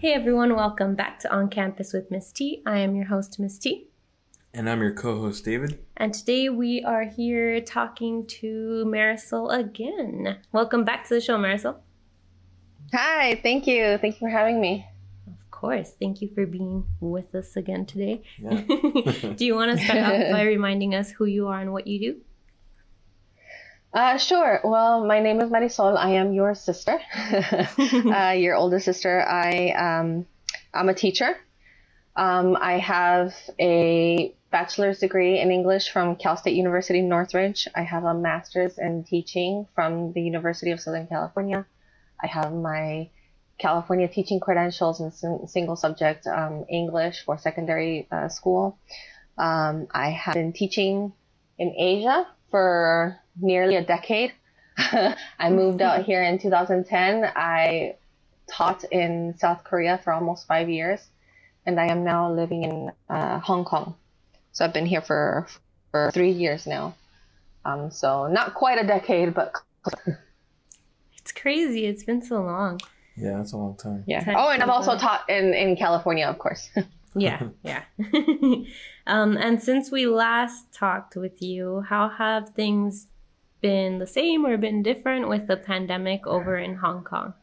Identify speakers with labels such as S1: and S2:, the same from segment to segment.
S1: Hey everyone, welcome back to On Campus with Miss T. I am your host, Miss T.
S2: And I'm your co host, David.
S1: And today we are here talking to Marisol again. Welcome back to the show, Marisol.
S3: Hi, thank you. Thank you for having me.
S1: Of course. Thank you for being with us again today. Yeah. do you want to start off by reminding us who you are and what you do?
S3: Uh, sure. Well, my name is Marisol. I am your sister, uh, your older sister. I um, I'm a teacher. Um, I have a bachelor's degree in English from Cal State University Northridge. I have a master's in teaching from the University of Southern California. I have my California teaching credentials in single subject um, English for secondary uh, school. Um, I have been teaching in Asia for nearly a decade. I moved out here in 2010. I taught in South Korea for almost five years, and I am now living in uh, Hong Kong. So I've been here for for three years now. Um, so not quite a decade, but
S1: it's crazy. It's been so long.
S2: Yeah, that's a long time.
S3: Yeah. Oh, and I've also taught in in California, of course.
S1: yeah, yeah. um, and since we last talked with you, how have things been the same or been different with the pandemic over in Hong Kong?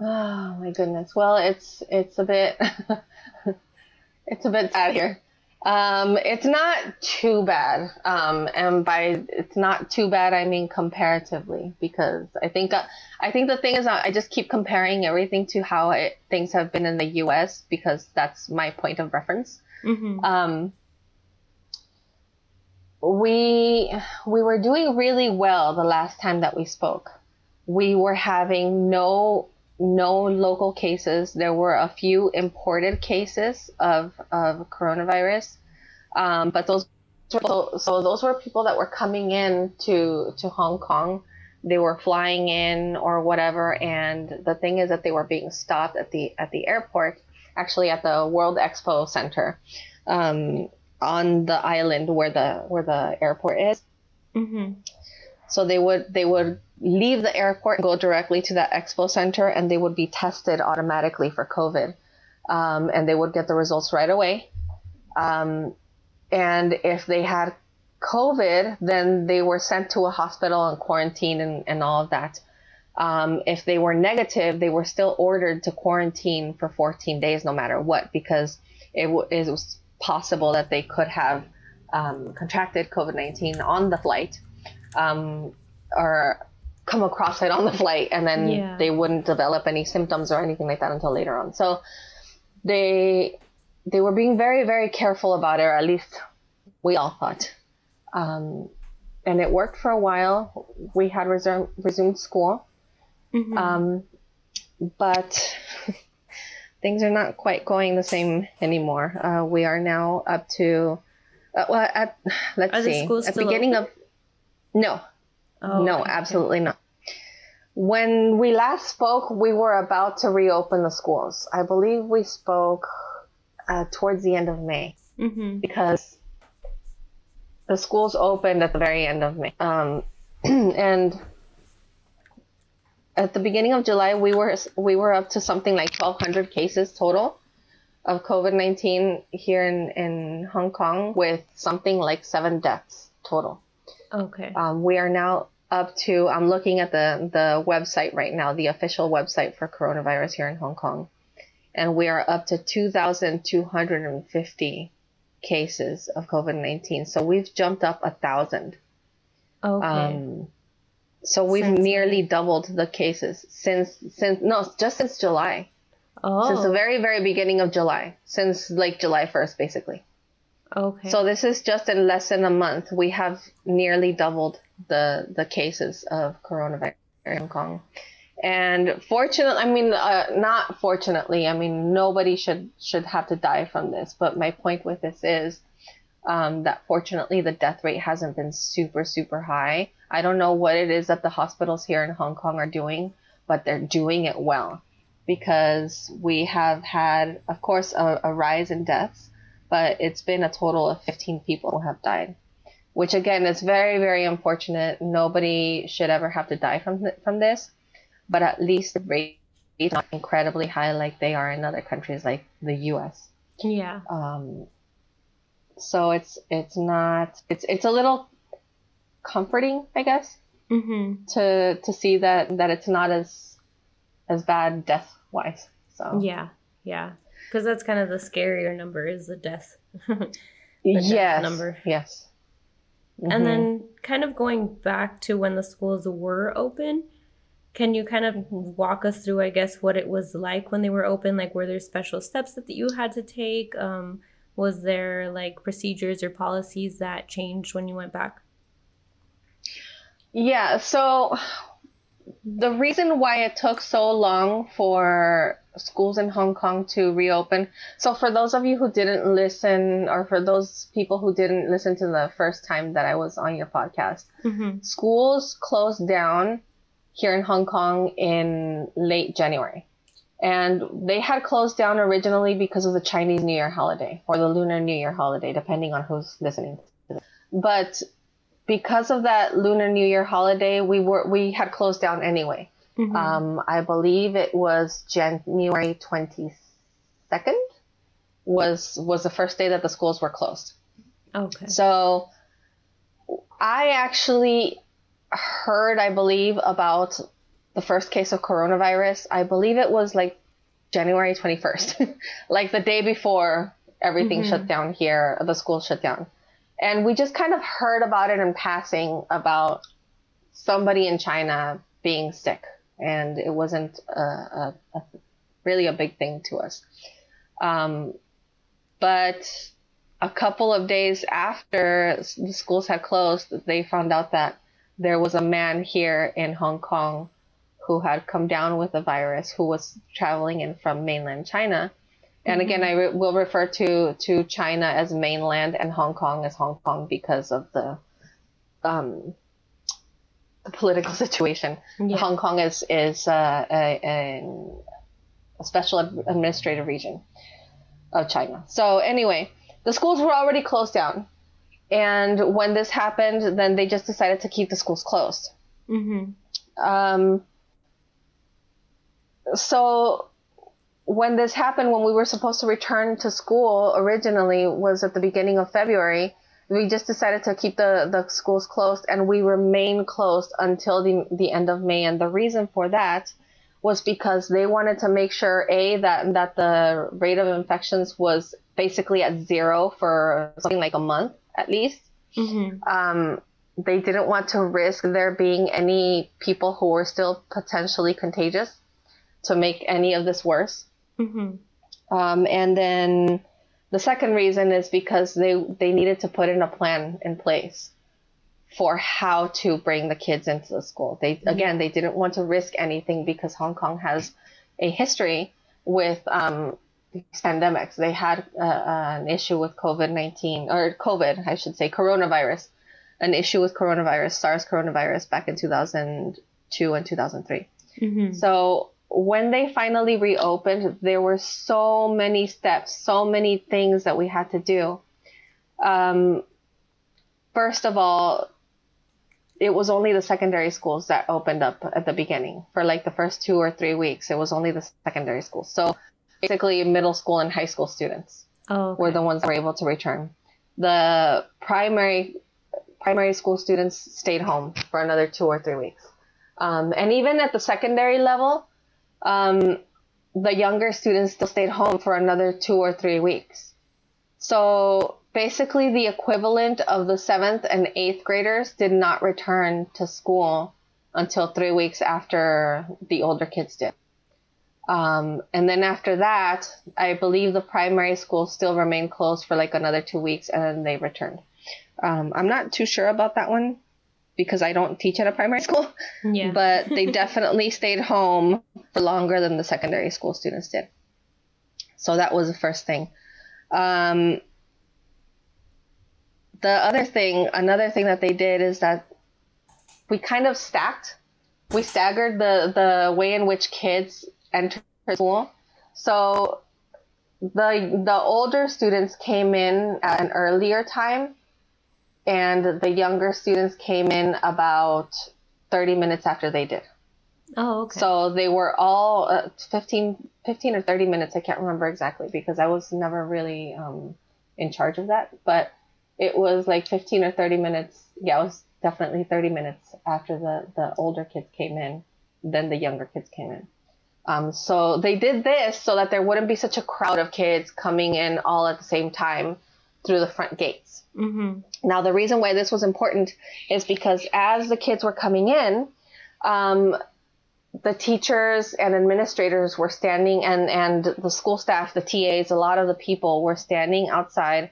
S3: Oh my goodness. Well, it's it's a bit it's a bit sad here. Um, it's not too bad. Um, and by it's not too bad, I mean comparatively, because I think uh, I think the thing is I just keep comparing everything to how it, things have been in the U.S. because that's my point of reference. Mm-hmm. Um, we we were doing really well the last time that we spoke. We were having no no local cases. There were a few imported cases of of coronavirus, um, but those so, so those were people that were coming in to to Hong Kong. They were flying in or whatever, and the thing is that they were being stopped at the at the airport, actually at the World Expo Center. Um, on the island where the where the airport is. Mm-hmm. So they would they would leave the airport and go directly to that expo center, and they would be tested automatically for COVID, um, and they would get the results right away. Um, and if they had COVID, then they were sent to a hospital and quarantine and, and all of that. Um, if they were negative, they were still ordered to quarantine for 14 days, no matter what, because it, w- it was possible that they could have um, contracted COVID 19 on the flight um, or come across it on the flight and then yeah. they wouldn't develop any symptoms or anything like that until later on. So they they were being very very careful about it, or at least we all thought. Um, and it worked for a while. We had resumed, resumed school, mm-hmm. um, but things are not quite going the same anymore. Uh, we are now up to, uh, well, at, let's are see, at the beginning open? of, no, oh, no, okay. absolutely not. When we last spoke, we were about to reopen the schools. I believe we spoke uh, towards the end of May mm-hmm. because the schools opened at the very end of May. Um, and at the beginning of July, we were we were up to something like 1,200 cases total of COVID 19 here in, in Hong Kong, with something like seven deaths total.
S1: Okay.
S3: Um, we are now up to. I'm looking at the the website right now, the official website for coronavirus here in Hong Kong, and we are up to 2,250 cases of COVID 19. So we've jumped up a thousand.
S1: Okay. Um,
S3: so we've since nearly doubled the cases since since no, just since July. Oh. Since the very very beginning of July, since like July 1st basically.
S1: Okay.
S3: So this is just in less than a month we have nearly doubled the the cases of coronavirus in Hong Kong. And fortunately, I mean, uh, not fortunately, I mean, nobody should should have to die from this. But my point with this is um, that fortunately the death rate hasn't been super super high. I don't know what it is that the hospitals here in Hong Kong are doing, but they're doing it well because we have had, of course, a, a rise in deaths, but it's been a total of 15 people who have died, which again is very, very unfortunate. Nobody should ever have to die from, from this, but at least the rate is not incredibly high like they are in other countries like the U.S.
S1: Yeah.
S3: Um, so it's it's not it's it's a little comforting, I guess,
S1: Mm-hmm.
S3: to to see that that it's not as as bad death wise. So
S1: Yeah. Yeah. Because that's kind of the scarier number is the death. death
S3: yes,
S1: number.
S3: yes.
S1: And
S3: Mhm.
S1: then, kind of going back to when the schools were open, can you kind of walk us through, I guess, what it was like when they were open? Like, were there special steps that you had to take? Um, was there like procedures or policies that changed when you went back?
S3: Yeah, so the reason why it took so long for schools in Hong Kong to reopen. So for those of you who didn't listen or for those people who didn't listen to the first time that I was on your podcast,
S1: Mm-hmm.
S3: schools closed down here in Hong Kong in late January. And they had closed down originally because of the Chinese New Year holiday or the Lunar New Year holiday, depending on who's listening. But because of that Lunar New Year holiday, we were we had closed down anyway.
S1: Mm-hmm.
S3: Um, I believe it was January twenty second was was the first day that the schools were closed.
S1: okay.
S3: So I actually heard, I believe, about the first case of coronavirus. I believe it was like January 21st, like the day before everything
S1: Mhm.
S3: shut down here, the school shut down. And we just kind of heard about it in passing about somebody in China being sick. And it wasn't a, a, a really a big thing to us. Um, but a couple of days after the schools had closed, they found out that there was a man here in Hong Kong who had come down with the virus, who was traveling in from mainland China. And again, I re- will refer to, to China as mainland and Hong Kong as Hong Kong because of the um, the political situation.
S1: Yeah.
S3: Hong Kong is is uh, a, a, a special administrative region of China. So anyway, the schools were already closed down, and when this happened, then they just decided to keep the schools closed.
S1: Mm-hmm.
S3: Um, so when this happened, when we were supposed to return to school originally was at the beginning of February. We just decided to keep the, the schools closed and we remain closed until the, the end of May. And the reason for that was because they wanted to make sure, A, that, that the rate of infections was basically at zero for something like a month at least
S1: Mm-hmm.
S3: um, they didn't want to risk there being any people who were still potentially contagious to make any of this worse.
S1: Mm-hmm.
S3: Um, and then the second reason is because they they needed to put in a plan in place for how to bring the kids into the school. They again they didn't want to risk anything because Hong Kong has a history with um, these pandemics. They had uh, uh, an issue with COVID nineteen or COVID, I should say, coronavirus, an issue with coronavirus, SARS coronavirus back in two thousand two and two thousand three.
S1: Mm-hmm.
S3: So when they finally reopened, there were so many steps, so many things that we had to do. Um, first of all, it was only the secondary schools that opened up at the beginning for like the first two or three weeks. It was only the secondary schools. So basically, middle school and high school students
S1: Oh,
S3: were the ones that were able to return. The primary primary school students stayed home for another two or three weeks. Um, and even at the secondary level, um, the younger students still stayed home for another two or three weeks. So basically, the equivalent of the seventh and eighth graders did not return to school until three weeks after the older kids did. Um, and then after that, I believe the primary school still remained closed for like another two weeks and then they returned. Um, I'm not too sure about that one because I don't teach at a primary school,
S1: yeah.
S3: but they definitely stayed home for longer than the secondary school students did. So that was the first thing. Um, the other thing, another thing that they did is that we kind of stacked, we staggered the, the way in which kids enter school. So the the older students came in at an earlier time and the younger students came in about 30 minutes after they did.
S1: Oh, okay.
S3: So they were all uh, 15, 15 or 30 minutes. I can't remember exactly because I was never really um, in charge of that. But it was like 15 or 30 minutes. Yeah, it was definitely 30 minutes after the, the older kids came in, then the younger kids came in. Um, so they did this so that there wouldn't be such a crowd of kids coming in all at the same time through the front gates.
S1: mm-hmm.
S3: Now, the reason why this was important is because as the kids were coming in, um, the teachers and administrators were standing, and, and the school staff, the TAs, a lot of the people were standing outside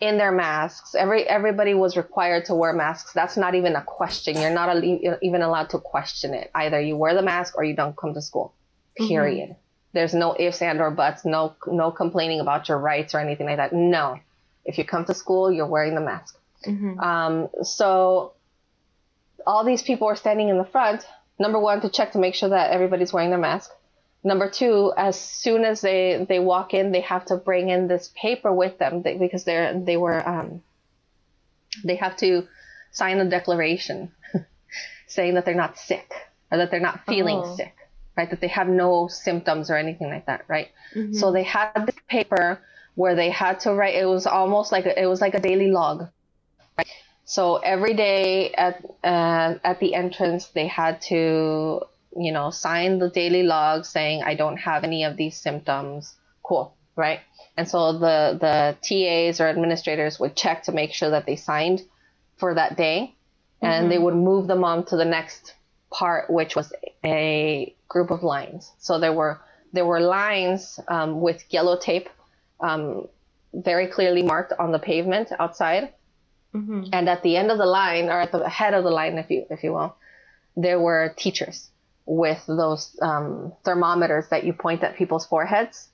S3: in their masks. Every everybody was required to wear masks. That's not even a question. You're not even allowed to question it. Either you wear the mask or you don't come to school. Period. Mm-hmm. There's no ifs and or buts. No no complaining about your rights or anything like that. No. If you come to school, you're wearing the mask.
S1: Mm-hmm.
S3: Um, so all these people are standing in the front. Number one, to check to make sure that everybody's wearing their mask. Number two, as soon as they, they walk in, they have to bring in this paper with them because they're they were um, they have to sign a declaration saying that they're not sick or that they're not feeling oh. sick, right? That they have no symptoms or anything like that, right? Mm-hmm. So they had this paper where they had to write. It was almost like a, it was like a daily log. Right? So every day at uh, at the entrance, they had to you know sign the daily log saying I don't have any of these symptoms. Cool, right? And so the the TAs or administrators would check to make sure that they signed for that day, and mm-hmm. they would move them on to the next part, which was a group of lines. So there were there were lines um, with yellow tape um, very clearly marked on the pavement outside. Mm-hmm. And at the end of the line, or at the head of the line, if you if you will, there were teachers with those um, thermometers that you point at people's foreheads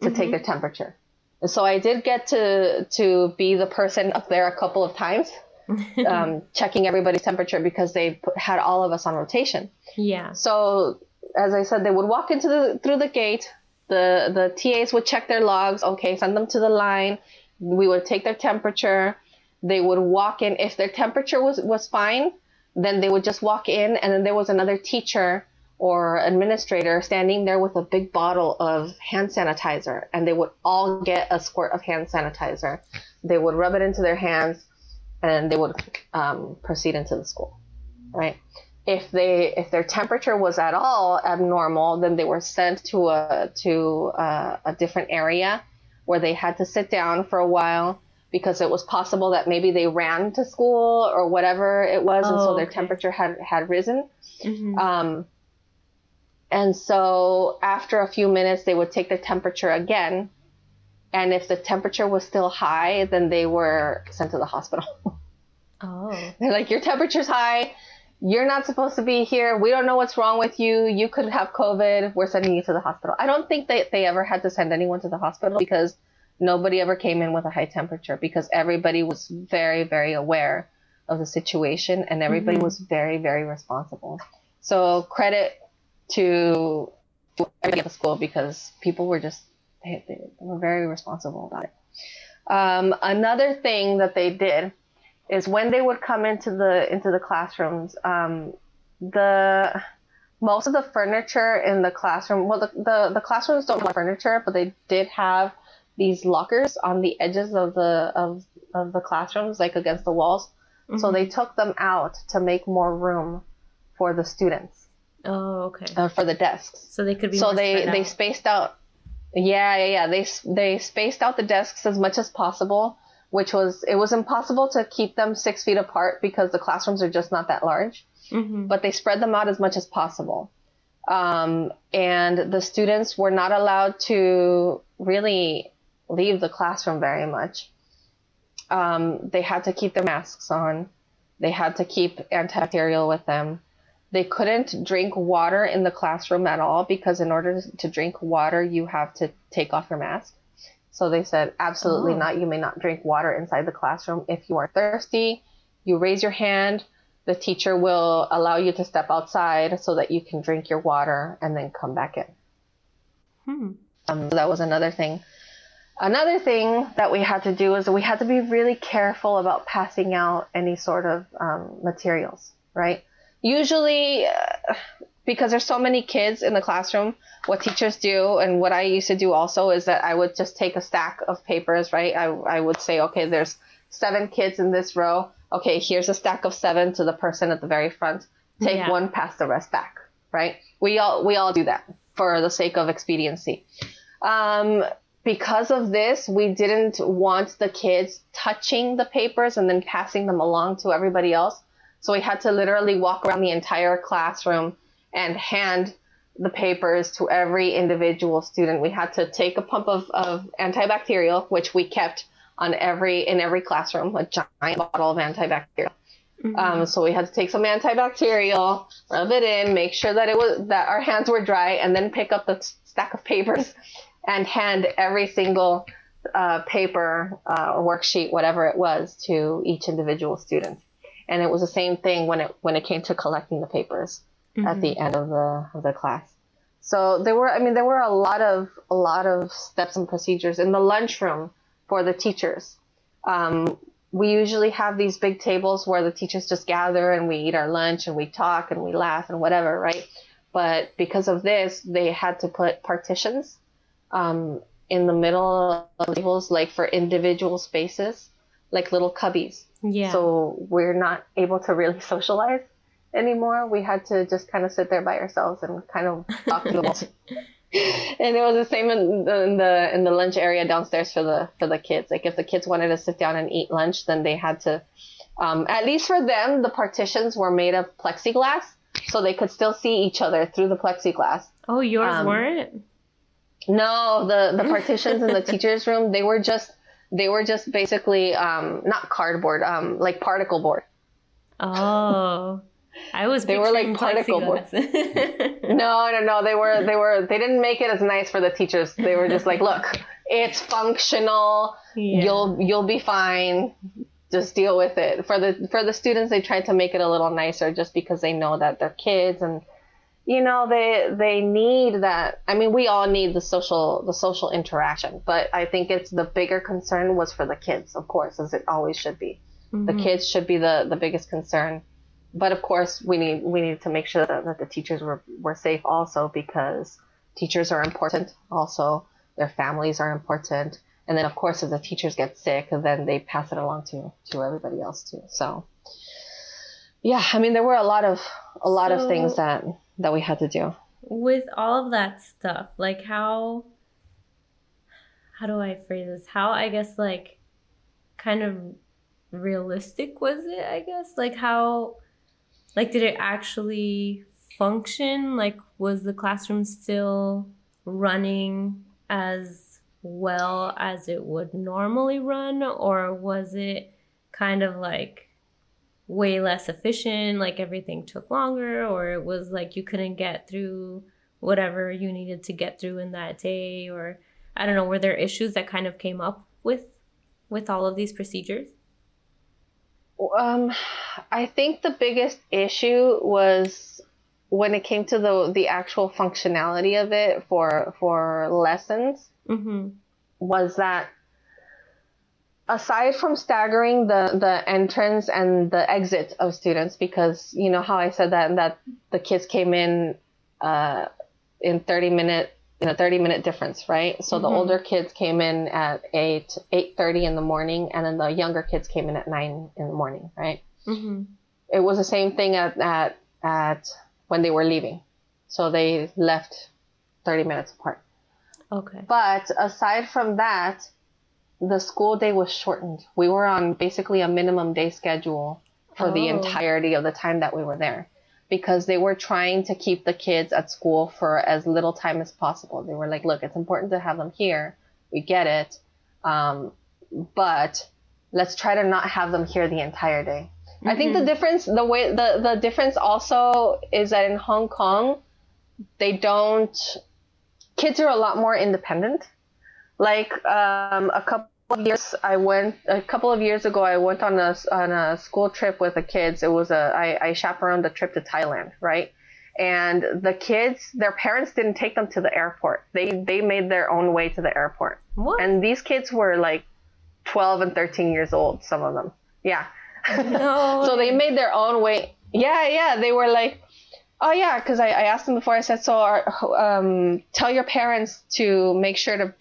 S3: to mm-hmm. take their temperature. And so I did get to to be the person up there a couple of times, um, checking everybody's temperature because they put, had all of us on rotation.
S1: Yeah.
S3: So as I said, they would walk into the through the gate, the the TAs would check their logs. Okay, send them to the line. We would take their temperature. They would walk in. If their temperature was was fine, then they would just walk in, and then there was another teacher or administrator standing there with a big bottle of hand sanitizer, and they would all get a squirt of hand sanitizer. They would rub it into their hands, and they would um, proceed into the school, right? If they if their temperature was at all abnormal, then they were sent to a to a, a, different area where they had to sit down for a while because it was possible that maybe they ran to school or whatever it was, oh, and so their okay. temperature had had risen. Mm-hmm. Um, and so after a few minutes, they would take the temperature again, and if the temperature was still high, then they were sent to the hospital.
S1: Oh,
S3: they're like your temperature's high you're not supposed to be here. We don't know what's wrong with you. You could have COVID. We're sending you to the hospital. I don't think that they ever had to send anyone to the hospital because nobody ever came in with a high temperature because everybody was very, very aware of the situation and everybody mm-hmm. was very, very responsible. So credit to everybody at the school because people were just, they, they were very responsible about it. Um, another thing that they did is when they would come into the into the classrooms, um, the most of the furniture in the classroom, well, the, the, the classrooms don't have furniture, but they did have these lockers on the edges of the of, of the classrooms, like against the walls. Mm-hmm. So they took them out to make more room for the students.
S1: Oh, okay.
S3: Uh, for the desks.
S1: So they could be.
S3: So they they spaced out. Yeah, yeah, yeah. They they spaced out the desks as much as possible which was it was impossible to keep them six feet apart because the classrooms are just not that large. Mm-hmm. But they spread them out as much as possible. Um, and the students were not allowed to really leave the classroom very much. Um, they had to keep their masks on. They had to keep antibacterial with them. They couldn't drink water in the classroom at all because in order to drink water, you have to take off your mask. So they said, absolutely oh. not. You may not drink water inside the classroom. If you are thirsty, you raise your hand. The teacher will allow you to step outside so that you can drink your water and then come back in.
S1: Hmm.
S3: Um, that was another thing. Another thing that we had to do is we had to be really careful about passing out any sort of um, materials, right? Usually, uh, because there's so many kids in the classroom, what teachers do and what I used to do also is that I would just take a stack of papers, right? I, I would say, okay, there's seven kids in this row. Okay, here's a stack of seven to the person at the very front. Take
S1: Yeah.
S3: one, pass the rest back, right? We all we all do that for the sake of expediency. Um, because of this, we didn't want the kids touching the papers and then passing them along to everybody else. So we had to literally walk around the entire classroom and hand the papers to every individual student. We had to take a pump of, of antibacterial, which we kept on every in every classroom, a giant bottle of antibacterial. Um, so we had to take some antibacterial, rub it in, make sure that it was that our hands were dry, and then pick up the stack of papers and hand every single uh, paper uh, or worksheet, whatever it was, to each individual student. And it was the same thing when it when it came to collecting the papers at the end of the of the class. So there were, I mean, there were a lot of a lot of steps and procedures in the lunchroom for the teachers. Um, we usually have these big tables where the teachers just gather and we eat our lunch and we talk and we laugh and whatever, right? But because of this, they had to put partitions um, in the middle of tables, like for individual spaces, like little cubbies.
S1: Yeah.
S3: So we're not able to really socialize anymore. We had to just kind of sit there by ourselves and kind of talk to the walls. and it was the same in the, in the in the lunch area downstairs for the for the kids. Like if the kids wanted to sit down and eat lunch, then they had to. Um, at least for them, the partitions were made of plexiglass, so they could still see each other through the plexiglass.
S1: oh, yours
S3: um,
S1: weren't?
S3: No, the the partitions in the teachers' room they were just they were just basically um, not cardboard, um, like particle board.
S1: Oh. I was
S3: They were like particle board. No, no, no. They were, they were, they didn't make it as nice for the teachers. They were just like, look, it's functional.
S1: Yeah.
S3: You'll, you'll be fine. Just deal with it. For the, for the students, they tried to make it a little nicer just because they know that they're kids and, you know, they, they need that. I mean, we all need the social, the social interaction, but I think it's the bigger concern was for the kids, of course, as it always should be. The
S1: Mhm.
S3: kids should be the, the biggest concern but of course we need we need to make sure that, that the teachers were, were safe also because teachers are important also their families are important and then of course if the teachers get sick then they pass it along to to everybody else too so yeah i mean there were a lot of a lot of things that that we had to do
S1: with all of that stuff, like how how do I phrase this? How I guess like kind of realistic was it, I guess? Like how like did it actually function? Like was the classroom still running as well as it would normally run or was it kind of like way less efficient, like everything took longer, or it was like you couldn't get through whatever you needed to get through in that day, or I don't know, were there issues that kind of came up with with all of these procedures?
S3: Um, I think the biggest issue was when it came to the the actual functionality of it for for lessons
S1: Mm-hmm.
S3: was that aside from staggering the the entrance and the exit of students because you know how I said that that the kids came in uh, in 30 minute in a 30 minute difference right so the
S1: Mhm.
S3: older kids came in at 8 8:30 in the morning and then the younger kids came in at 9 in the morning right
S1: Mm-hmm.
S3: it was the same thing at at at when they were leaving so they left 30 minutes apart
S1: Okay.
S3: but aside from that, the school day was shortened. We were on basically a minimum day schedule for the
S1: Oh.
S3: entirety of the time that we were there because they were trying to keep the kids at school for as little time as possible. They were like, look, it's important to have them here. We get it. Um, but let's try to not have them here the entire day. I think the difference, the way, the, the difference also is that in Hong Kong, they don't kids are a lot more independent. Like um, a couple years, I went a couple of years ago. I went on a on a school trip with the kids. It was a I, I chaperoned a trip to Thailand, right? And the kids, their parents didn't take them to the airport. They they made their own way to the airport.
S1: What?
S3: And these kids were like 12 and 13 years old. Some of them, yeah.
S1: no.
S3: So they made their own way. Yeah, yeah. They were like, Oh yeah, because I, I asked them before. I said, so are, um, tell your parents to make sure to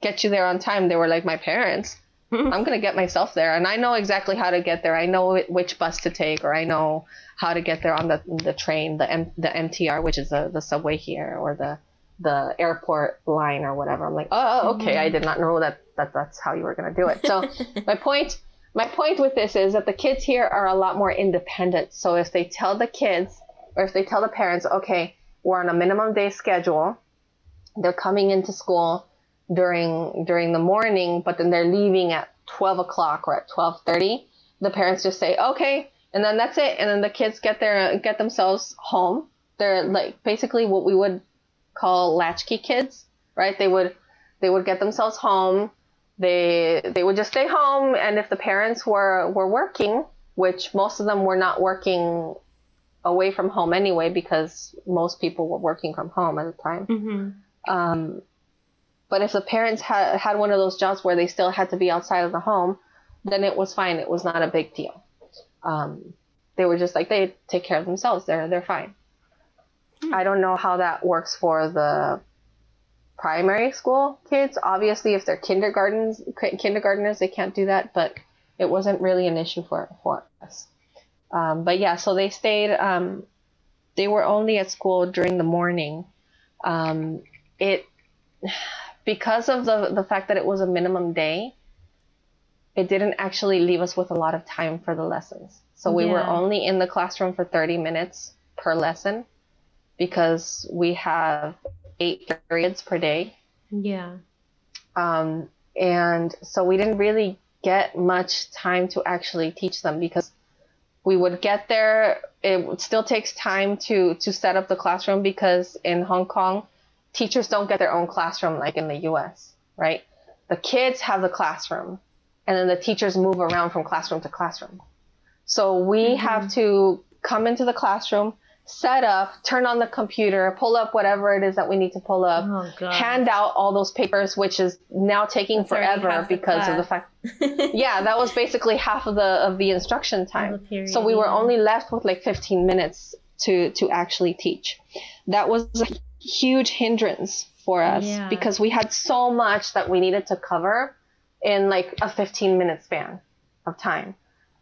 S3: get you there on time. They were like, my parents. I'm gonna get myself there, and I know exactly how to get there. I know which bus to take, or I know how to get there on the the train, the M, the MTR, which is the the subway here, or the the airport line or whatever. I'm like, oh, okay, mm-hmm. I did not know that, that that's how you were gonna do it. So my point my point with this is that the kids here are a lot more independent. So if they tell the kids or if they tell the parents, okay, we're on a minimum day schedule, they're coming into school during during the morning, but then they're leaving at 12 o'clock or at 12:30. The parents just say, okay, and then that's it, and then the kids get their get themselves home. They're like basically what we would call latchkey kids, right? They would they would get themselves home. They they would just stay home, and if the parents were were working, which most of them were not working away from home anyway, because most people were working from home at the time. Mm-hmm. Um, but if the parents had had one of those jobs where they still had to be outside of the home, then it was fine. It was not a big deal. Um, they were just like they take care of themselves. They're they're fine. Hmm. I don't know how that works for the primary school kids. Obviously, if they're kindergartens kindergartners, they can't do that. But it wasn't really an issue for for us. Um, but yeah, so they stayed. Um, they were only at school during the morning. Um, it because of the, the fact that it was a minimum day, it didn't actually leave us with a lot of time for the lessons. So we yeah. were only in the classroom for 30 minutes per lesson because we have eight periods per day.
S1: Yeah.
S3: Um, and so we didn't really get much time to actually teach them because we would get there. It still takes time to, to set up the classroom because in Hong Kong, teachers don't get their own classroom like in the US, right? The kids have the classroom and then the teachers move around from classroom to classroom. So we mm-hmm. have to come into the classroom, set up, turn on the computer, pull up whatever it is that we need to pull up, oh, hand out all those papers, which is now taking That's forever because of the fact. yeah, that was basically half of the of the instruction time. The so we were only left with like 15 minutes to to actually teach. That was a huge hindrance for us yeah. because we had so much that we needed to cover in like a 15 minute span of time.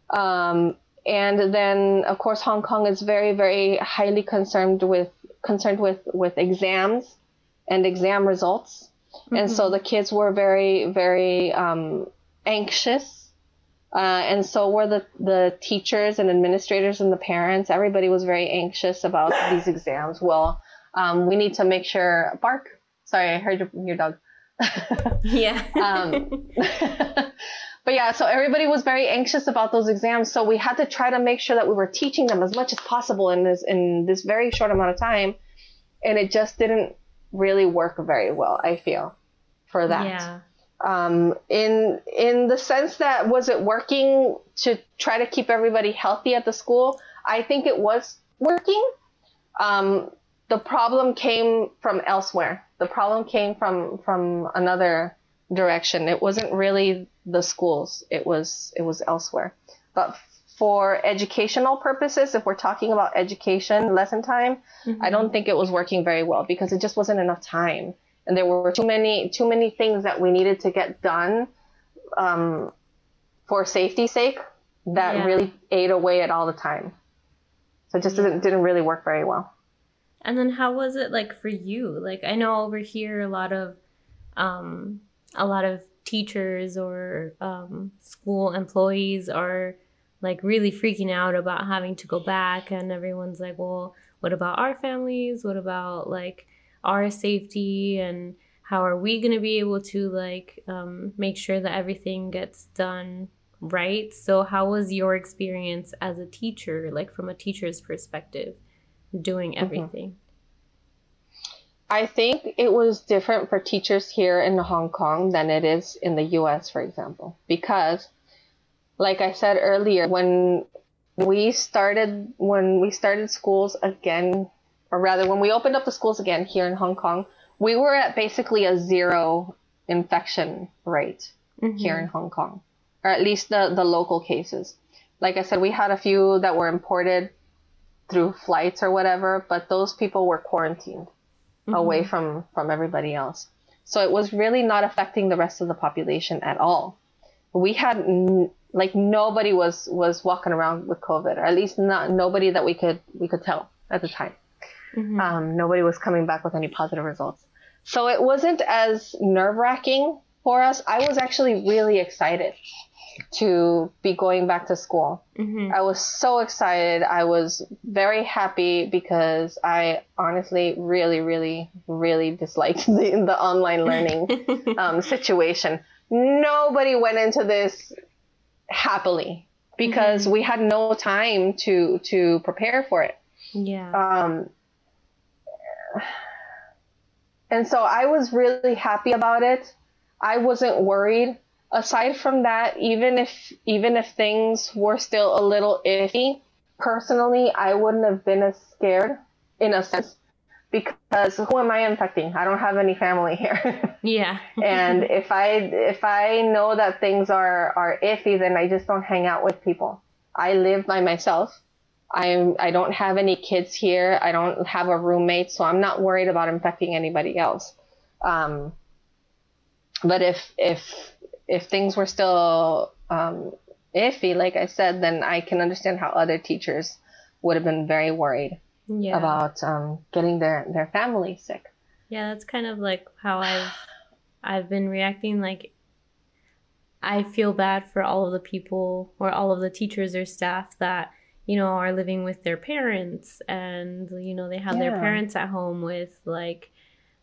S3: Um, and then of course Hong Kong is very very highly concerned with concerned with with exams and exam results. Mm-hmm. And so mm-hmm. the kids were very very um, anxious uh, and so were the, the teachers and administrators and the parents. Everybody was very anxious about these exams. Well, um, we need to make sure. Bark. Sorry, I heard your, your dog.
S1: yeah.
S3: um, but yeah, so everybody was very anxious about those exams. So we had to try to make sure that we were teaching them as much as possible in this in this very short amount of time, and it just didn't really work very well. I feel for that.
S1: Yeah.
S3: Um, in in the sense that was it working to try to keep everybody healthy at the school? I think it was working. Um, the problem came from elsewhere. The problem came from from another direction. It wasn't really the schools. It was it was elsewhere. But for educational purposes, if we're talking about education lesson time, mm-hmm. I don't think it was working very well because it just wasn't enough time, and there were too many too many things that we needed to get done um, for safety's sake that yeah. really ate away at all the time. So it just yeah. didn't didn't really work very well.
S1: And then how was it like for you? Like I know over here a lot of um a lot of teachers or um, school employees are like really freaking out about having to go back. And everyone's like well what about our families? What about like our safety? And how are we going to be able to like um, make sure that everything gets done right? So how was your experience as a teacher like from a teacher's perspective doing mm-hmm. everything mm-hmm.
S3: I think it was different for teachers here in Hong Kong than it is in the US, for example, because like I said earlier, when we started when we started schools again, or rather when we opened up the schools again here in Hong Kong, we were at basically a zero infection rate mm-hmm. here in Hong Kong, or at least the the local cases. Like I said, we had a few that were imported through flights or whatever, but those people were quarantined mm-hmm. away from from everybody else. So it was really not affecting the rest of the population at all. We had n- like nobody was was walking around with COVID, or at least not nobody that we could we could tell at the time. Mm-hmm. Um, nobody was coming back with any positive results. So it wasn't as nerve wracking for us. I was actually really excited to be going back to school. Mm-hmm. I was so excited. I was very happy because I honestly really, really, really disliked the, the online learning um, situation. Nobody went into this happily because mm-hmm. we had no time to to prepare for it.
S1: Yeah.
S3: Um, and so I was really happy about it. I wasn't worried aside from that, even if even if things were still a little iffy, personally, I wouldn't have been as scared in a sense because who am I infecting? I don't have any family here.
S1: yeah.
S3: and if I if I know that things are are iffy, then I just don't hang out with people. I live by myself. I'm I don't have any kids here. I don't have a roommate, so I'm not worried about infecting anybody else. Um, but if if if things were still um, iffy, like I said, then I can understand how other teachers would have been very worried yeah. about um, getting their their family sick.
S1: Yeah, that's kind of like how I've I've been reacting. Like, I feel bad for all of the people or all of the teachers or staff that you know are living with their parents, and you know they have yeah. their parents at home with like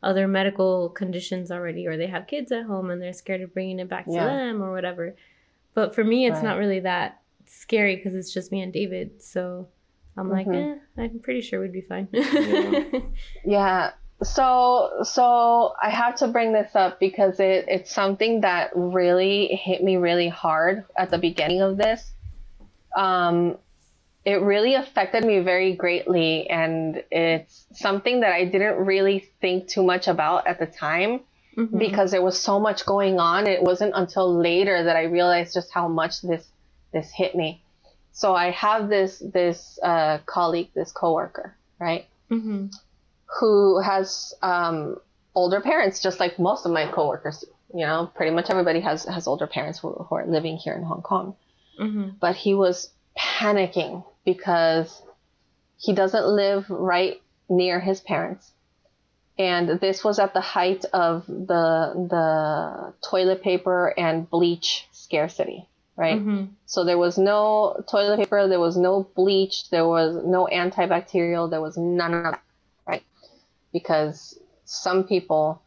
S1: other medical conditions already or they have kids at home and they're scared of bringing it back to yeah. them or whatever. But for me, it's right. not really that scary because it's just me and David. So I'm mm-hmm. like, eh, I'm pretty sure we'd be fine.
S3: yeah. yeah. So, so I have to bring this up because it, it's something that really hit me really hard at the beginning of this. Um, it really affected me very greatly and it's something that I didn't really think too much about at the time mm-hmm. because there was so much going on. It wasn't until later that I realized just how much this this hit me. So I have this this uh, colleague, this coworker, right, mm-hmm. who has um, older parents, just like most of my coworkers. You know, pretty much everybody has has older parents who, who are living here in Hong Kong. Mm-hmm. But he was panicking because he doesn't live right near his parents. And this was at the height of the the toilet paper and bleach scarcity, right? Mm-hmm. So there was no toilet paper, there was no bleach, there was no antibacterial, there was none of that, right? Because some people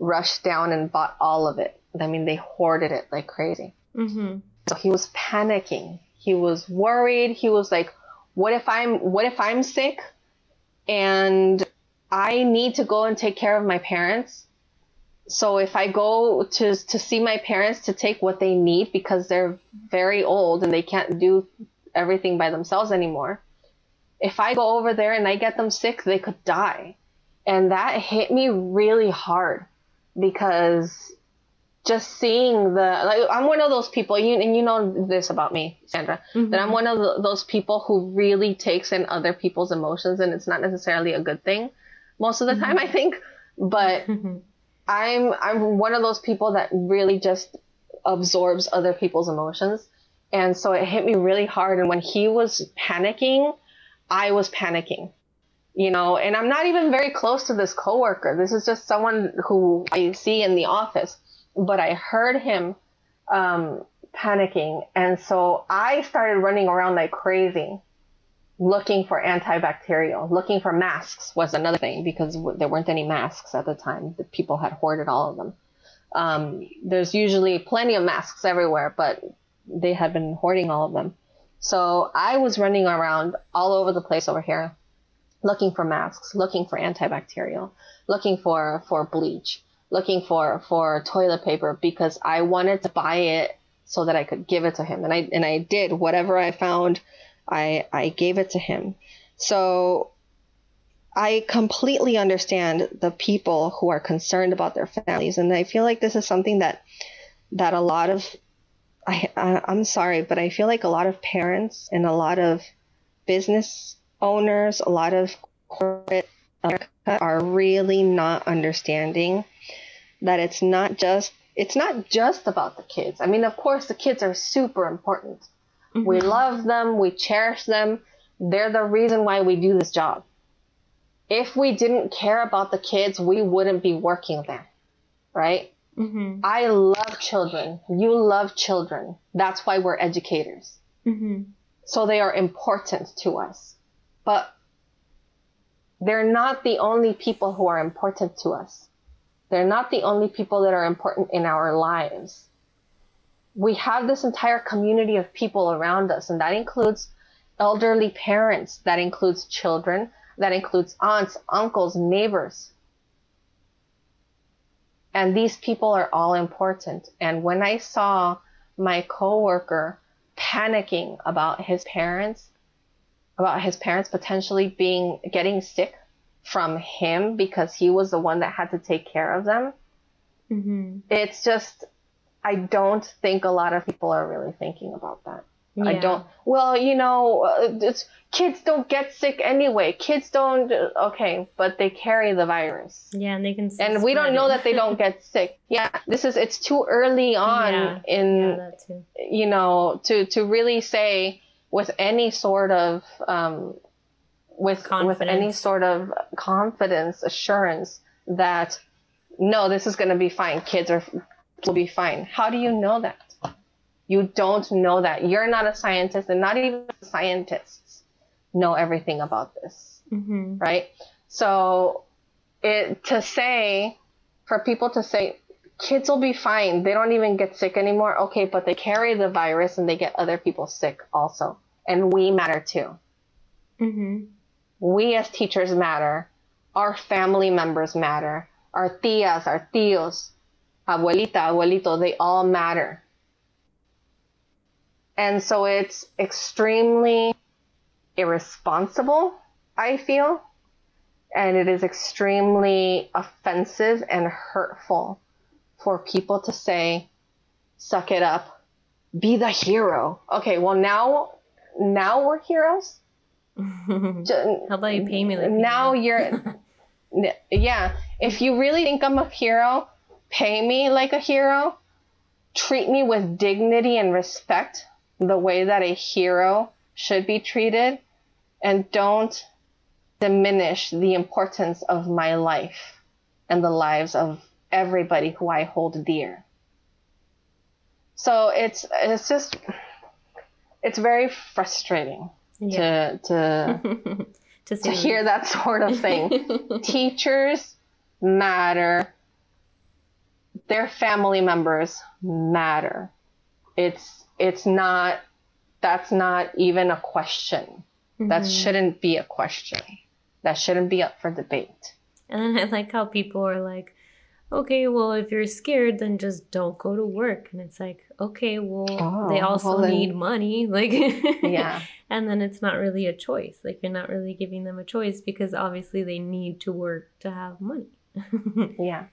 S3: rushed down and bought all of it. I mean, they hoarded it like crazy. Mm-hmm. So he was panicking he was worried. He was like, what if I'm, what if I'm sick and I need to go and take care of my parents? So if I go to, to see my parents to take what they need because they're very old and they can't do everything by themselves anymore. If I go over there and I get them sick, they could die. And that hit me really hard because just seeing the like I'm one of those people you and you know this about me Sandra mm-hmm. that I'm one of the, those people who really takes in other people's emotions and it's not necessarily a good thing most of the mm-hmm. time I think but mm-hmm. I'm I'm one of those people that really just absorbs other people's emotions and so it hit me really hard and when he was panicking I was panicking you know and I'm not even very close to this coworker this is just someone who I see in the office but I heard him um, panicking. And so I started running around like crazy looking for antibacterial, looking for masks was another thing because there weren't any masks at the time. The people had hoarded all of them. Um, there's usually plenty of masks everywhere, but they had been hoarding all of them. So I was running around all over the place over here looking for masks, looking for antibacterial, looking for, for bleach, looking for for toilet paper because I wanted to buy it so that I could give it to him. And I and I did whatever I found, I I gave it to him. So I completely understand the people who are concerned about their families, and I feel like this is something that that a lot of I, I I'm sorry, but I feel like a lot of parents and a lot of business owners, a lot of corporate America are really not understanding that it's not just it's not just about the kids. I mean, of course, the kids are super important. Mm-hmm. We love them, we cherish them. They're the reason why we do this job. If we didn't care about the kids, we wouldn't be working there, right? Mm-hmm. I love children. You love children. That's why we're educators. Mm-hmm. So they are important to us. But they're not the only people who are important to us. They're not the only people that are important in our lives. We have this entire community of people around us, and that includes elderly parents, that includes children, that includes aunts, uncles, neighbors. And these people are all important. And when I saw my coworker panicking about his parents, about his parents potentially being getting sick from him because he was the one that had to take care of them. Mm-hmm. It's just, I don't think a lot of people are really thinking about that. Yeah. I don't. Well, you know, uh, kids don't get sick anyway. Kids don't. Okay, but they carry the virus.
S1: Yeah, and they can.
S3: And we don't know that they don't get sick. Yeah, this is. It's too early on yeah. in. Yeah, you know, to to really say with any sort of um, with confidence. with any sort of confidence, assurance that no, this is going to be fine. Kids are will be fine. How do you know that? You don't know that. You're not a scientist, and not even scientists know everything about this, mm-hmm. right? So, it to say for people to say kids will be fine. They don't even get sick anymore. Okay, but they carry the virus and they get other people sick also. And we matter too. Mm-hmm we as teachers matter. Our family members matter. Our tias, our tios, abuelita, abuelito, they all matter. And so it's extremely irresponsible, I feel. And it is extremely offensive and hurtful for people to say, suck it up, be the hero. Okay, well now, now we're heroes
S1: How about you pay me like
S3: now you're yeah. If you really think I'm a hero, pay me like a hero. Treat me with dignity and respect, the way that a hero should be treated, and don't diminish the importance of my life and the lives of everybody who I hold dear. So it's it's just it's very frustrating yeah. to to to, to hear that sort of thing. Teachers matter. Their family members matter. It's it's not that's not even a question. Mm-hmm. That shouldn't be a question. That shouldn't be up for debate.
S1: And then I like how people are like, okay, well, if you're scared, then just don't go to work. And it's like, okay, well, oh, they also well need money. Like, yeah. and then it's not really a choice. Like, you're not really giving them a choice because obviously they need to work to have money.
S3: yeah.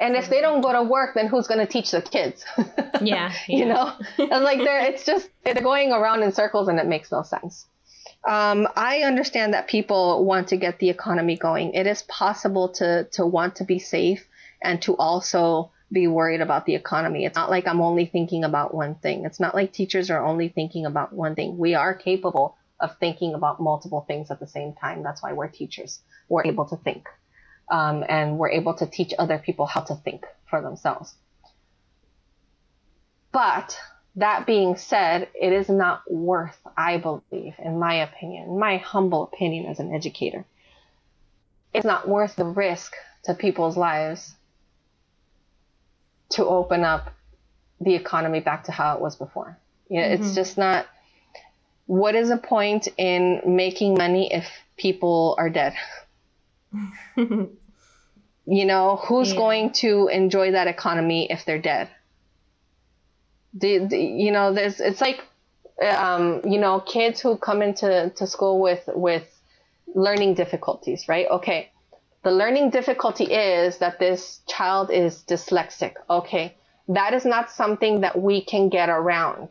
S3: And if they don't go to work, then who's going to teach the kids?
S1: yeah, yeah.
S3: You know, and like they're, it's just, they're going around in circles and it makes no sense. Um, I understand that people want to get the economy going. It is possible to, to want to be safe and to also be worried about the economy. It's not like I'm only thinking about one thing. It's not like teachers are only thinking about one thing. We are capable of thinking about multiple things at the same time. That's why we're teachers. We're able to think. Um, and we're able to teach other people how to think for themselves. But that being said, it is not worth, I believe, in my opinion, my humble opinion as an educator, it's not worth the risk to people's lives to open up the economy back to how it was before. You know, mm-hmm. it's just not. What is the point in making money if people are dead? you know, who's yeah. going to enjoy that economy if they're dead? The, the, you know, there's it's like, um, you know, kids who come into to school with with learning difficulties, right? Okay, the learning difficulty is that this child is dyslexic. Okay. That is not something that we can get around.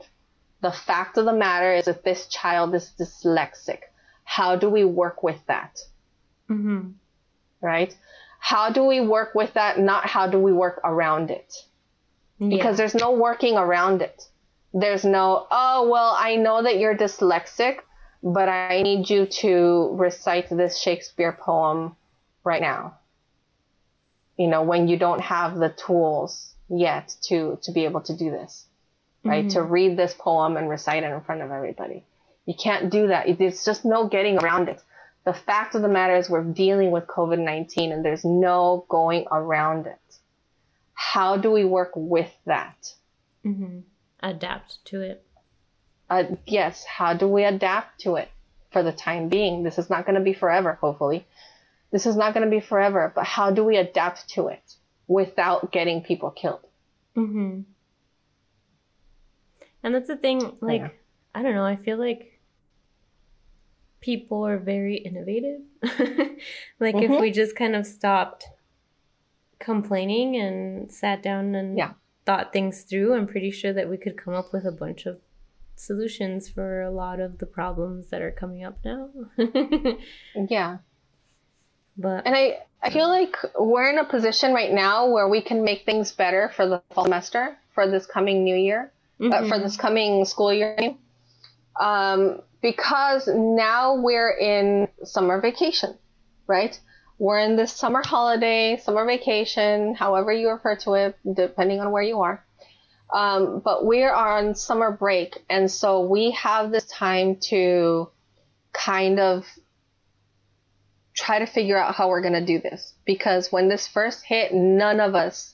S3: The fact of the matter is that this child is dyslexic. how do we work with that?
S1: Mm-hmm.
S3: Right? How do we work with that? Not how do we work around it? Because there's no working around it. There's no, oh, well, I know that you're dyslexic, but I need you to recite this Shakespeare poem right now. You know, when you don't have the tools yet to, to be able to do this, right?
S1: Mm-hmm.
S3: To read this poem and recite it in front of everybody. You can't do that. There's just no getting around it. The fact of the matter is we're dealing with COVID-19 and there's no going around it. How do we work with that?
S1: Mm-hmm. Adapt to it.
S3: Uh, yes, how do we adapt to it for the time being? This is not going to be forever, hopefully. This is not going to be forever, but how do we adapt to it without getting people killed?
S1: Mm-hmm. And that's the thing, like,
S3: Yeah.
S1: I don't know, I feel like people are very innovative. like, if
S3: Mhm.
S1: we just kind of stopped complaining and sat down and
S3: Yeah.
S1: thought things through, I'm pretty sure that we could come up with a bunch of solutions for a lot of the problems that are coming up now.
S3: Yeah.
S1: But
S3: And I, I feel like we're in a position right now where we can make things better for the fall semester, for this coming new year, uh, for
S1: Mhm.
S3: this coming school year. Um, because now we're in summer vacation, right? We're in this summer holiday, summer vacation, however you refer to it, depending on where you are. Um, but we are on summer break, and so we have this time to kind of try to figure out how we're going to do this. Because when this first hit, none of us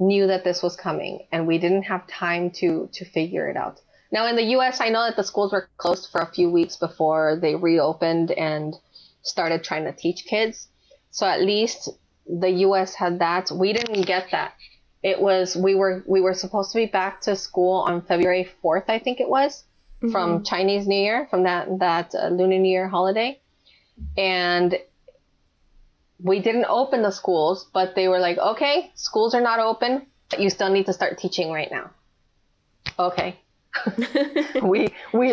S3: knew that this was coming, and we didn't have time to to figure it out. Now in the U.S., I know that the schools were closed for a few weeks before they reopened and started trying to teach kids. So at least the U.S. had that. We didn't get that. It was we were we were supposed to be back to school on February 4th, I think it was, from Chinese New Year, from that that uh, Lunar New Year holiday, and we didn't open the schools, but they were like, okay, schools are not open, but you still need to start teaching right now. Okay, we we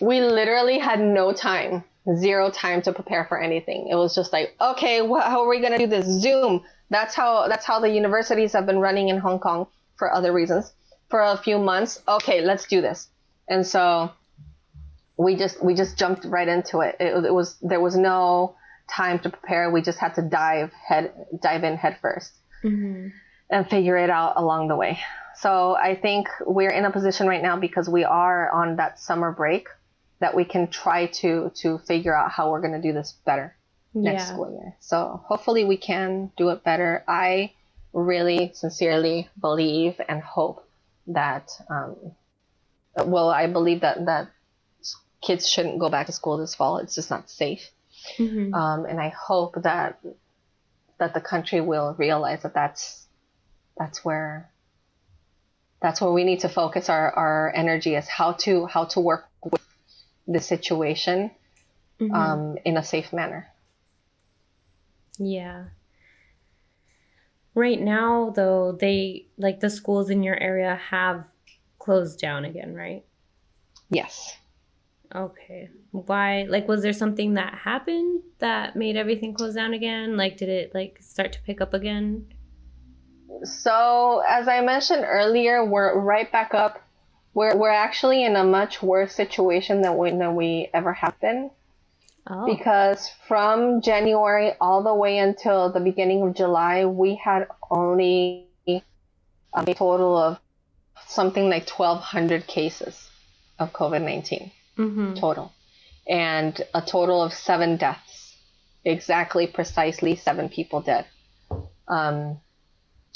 S3: we literally had no time, zero time to prepare for anything. It was just like, okay, wh- how are we gonna do this? Zoom. That's how that's how the universities have been running in Hong Kong for other reasons for a few months. Okay, let's do this. And so we just we just jumped right into it. It, it was there was no time to prepare. We just had to dive head dive in head first
S1: Mhm.
S3: and figure it out along the way. So I think we're in a position right now because we are on that summer break that we can try to to figure out how we're going to do this better next
S1: yeah.
S3: school year. So hopefully we can do it better. I really sincerely believe and hope that um, well, I believe that that kids shouldn't go back to school this fall. It's just not safe.
S1: Mhm.
S3: Um, and I hope that that the country will realize that that's that's where that's where we need to focus our, our energy is how to how to work with the situation
S1: Mhm.
S3: um, in a safe manner.
S1: Yeah. Right now, though, they like the schools in your area have closed down again, right?
S3: Yes.
S1: Okay. Why? Like, was there something that happened that made everything close down again? Like, did it like start to pick up again?
S3: So as I mentioned earlier, we're right back up. We're we're actually in a much worse situation than we than we ever have been.
S1: Oh.
S3: because from January all the way until the beginning of July, we had only um, a total of something like 1,200 cases of COVID 19
S1: mm-hmm.
S3: total, and a total of seven deaths. Exactly, precisely seven people dead um,